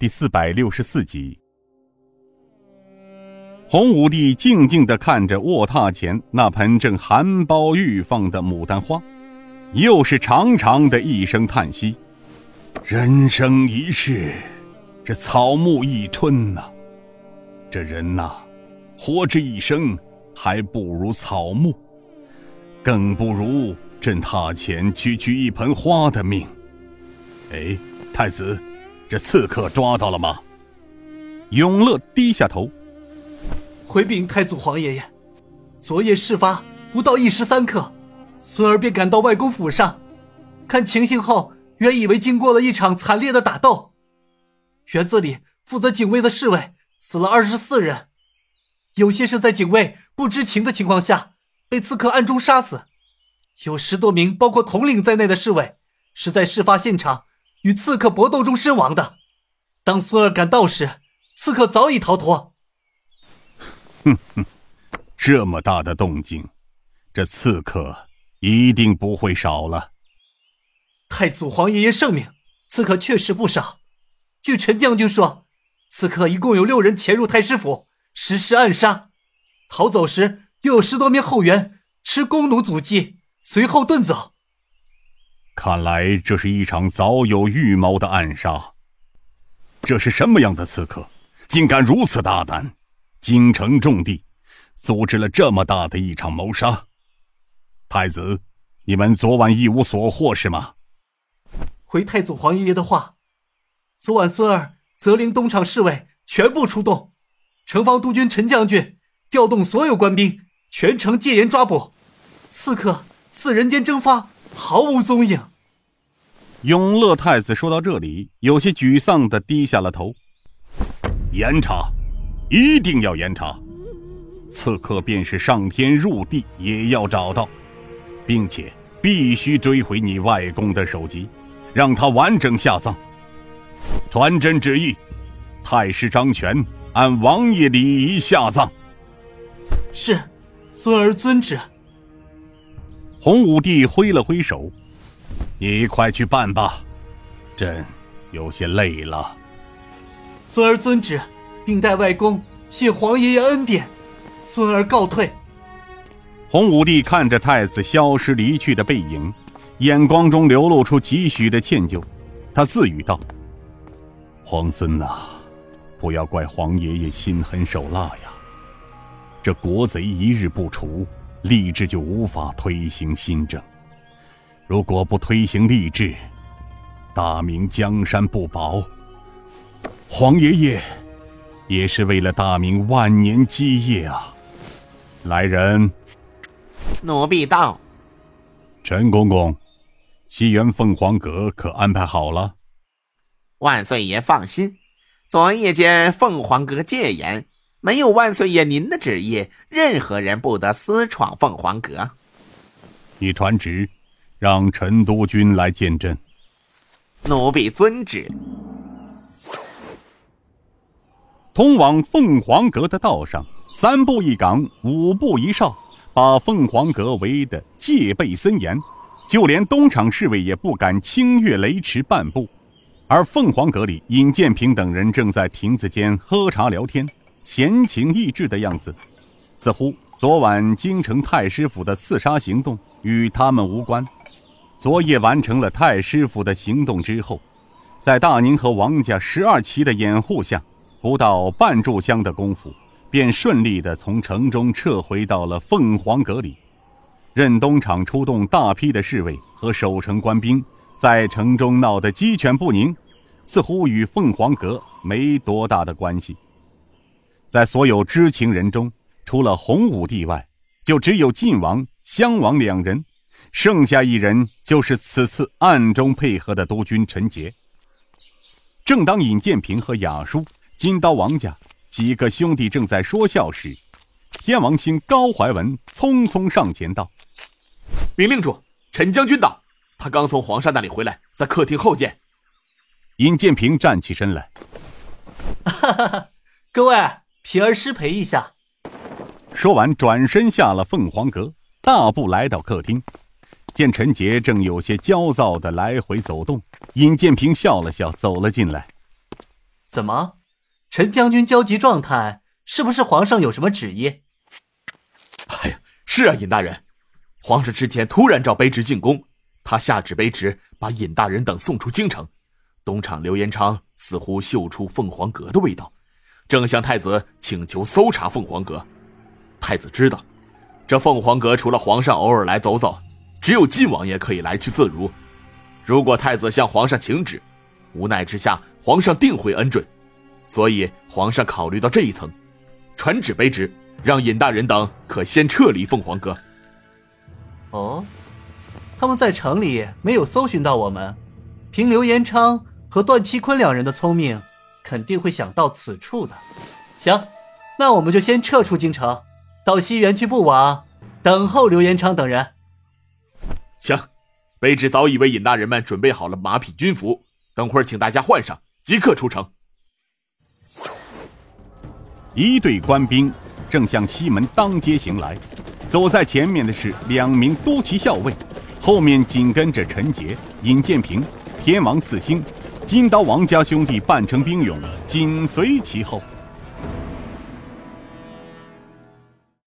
第四百六十四集。洪武帝静静地看着卧榻前那盆正含苞欲放的牡丹花，又是长长的一声叹息：“人生一世，这草木一春呐！这人呐，活这一生，还不如草木，更不如朕榻前区区一盆花的命。”哎，太子，这刺客抓到了吗？永乐低下头。回禀太祖皇爷爷，昨夜事发不到一时三刻，孙儿便赶到外公府上，看情形后，原以为经过了一场惨烈的打斗。园子里负责警卫的侍卫死了二十四人，有些是在警卫不知情的情况下被刺客暗中杀死，有十多名包括统领在内的侍卫是在事发现场与刺客搏斗中身亡的。当孙儿赶到时，刺客早已逃脱。哼哼，这么大的动静，这刺客一定不会少了。太祖皇爷爷圣明，刺客确实不少。据陈将军说，刺客一共有六人潜入太师府实施暗杀，逃走时又有十多名后援持弓弩阻击，随后遁走。看来这是一场早有预谋的暗杀。这是什么样的刺客，竟敢如此大胆？京城重地，组织了这么大的一场谋杀。太子，你们昨晚一无所获是吗？回太祖皇爷爷的话，昨晚孙儿责令东厂侍卫全部出动，城防督军陈将军调动所有官兵，全城戒严抓捕刺客，似人间蒸发，毫无踪影。永乐太子说到这里，有些沮丧的低下了头。严查。一定要严查，刺客便是上天入地也要找到，并且必须追回你外公的首级，让他完整下葬。传朕旨意，太师张权按王爷礼仪下葬。是，孙儿遵旨。洪武帝挥了挥手：“你快去办吧，朕有些累了。”孙儿遵旨。并代外公谢皇爷爷恩典，孙儿告退。洪武帝看着太子消失离去的背影，眼光中流露出几许的歉疚。他自语道：“皇孙呐，不要怪皇爷爷心狠手辣呀。这国贼一日不除，吏治就无法推行新政。如果不推行吏治，大明江山不保。皇爷爷。”也是为了大明万年基业啊！来人，奴婢到。陈公公，西园凤凰阁可安排好了？万岁爷放心，昨夜间凤凰阁戒严，没有万岁爷您的旨意，任何人不得私闯凤凰阁。你传旨，让陈督军来见朕。奴婢遵旨。通往凤凰阁的道上，三步一岗，五步一哨，把凤凰阁围得戒备森严，就连东厂侍卫也不敢轻越雷池半步。而凤凰阁里，尹建平等人正在亭子间喝茶聊天，闲情逸致的样子，似乎昨晚京城太师府的刺杀行动与他们无关。昨夜完成了太师府的行动之后，在大宁和王家十二旗的掩护下。不到半炷香的功夫，便顺利地从城中撤回到了凤凰阁里。任东厂出动大批的侍卫和守城官兵，在城中闹得鸡犬不宁，似乎与凤凰阁没多大的关系。在所有知情人中，除了洪武帝外，就只有晋王、襄王两人，剩下一人就是此次暗中配合的督军陈杰。正当尹建平和雅叔。金刀王家几个兄弟正在说笑时，天王星高怀文匆匆上前道：“禀令主，陈将军到，他刚从皇上那里回来，在客厅候见。”尹建平站起身来：“哈哈，各位，平儿失陪一下。”说完，转身下了凤凰阁，大步来到客厅，见陈杰正有些焦躁的来回走动，尹建平笑了笑，走了进来。怎么，陈将军焦急状态，是不是皇上有什么旨意？哎呀，是啊，尹大人，皇上之前突然召卑职进宫，他下旨卑职把尹大人等送出京城。东厂刘延昌似乎嗅出凤凰阁的味道，正向太子请求搜查凤凰阁。太子知道，这凤凰阁除了皇上偶尔来走走，只有晋王爷可以来去自如。如果太子向皇上请旨，无奈之下，皇上定会恩准，所以皇上考虑到这一层，传旨卑职，让尹大人等可先撤离凤凰阁。哦，他们在城里没有搜寻到我们，凭刘延昌和段七坤两人的聪明，肯定会想到此处的。行，那我们就先撤出京城，到西园去布网，等候刘延昌等人。行，卑职早已为尹大人们准备好了马匹军服。等会儿，请大家换上，即刻出城。一队官兵正向西门当街行来，走在前面的是两名都骑校尉，后面紧跟着陈杰、尹建平、天王四星、金刀王家兄弟，扮成兵勇，紧随其后。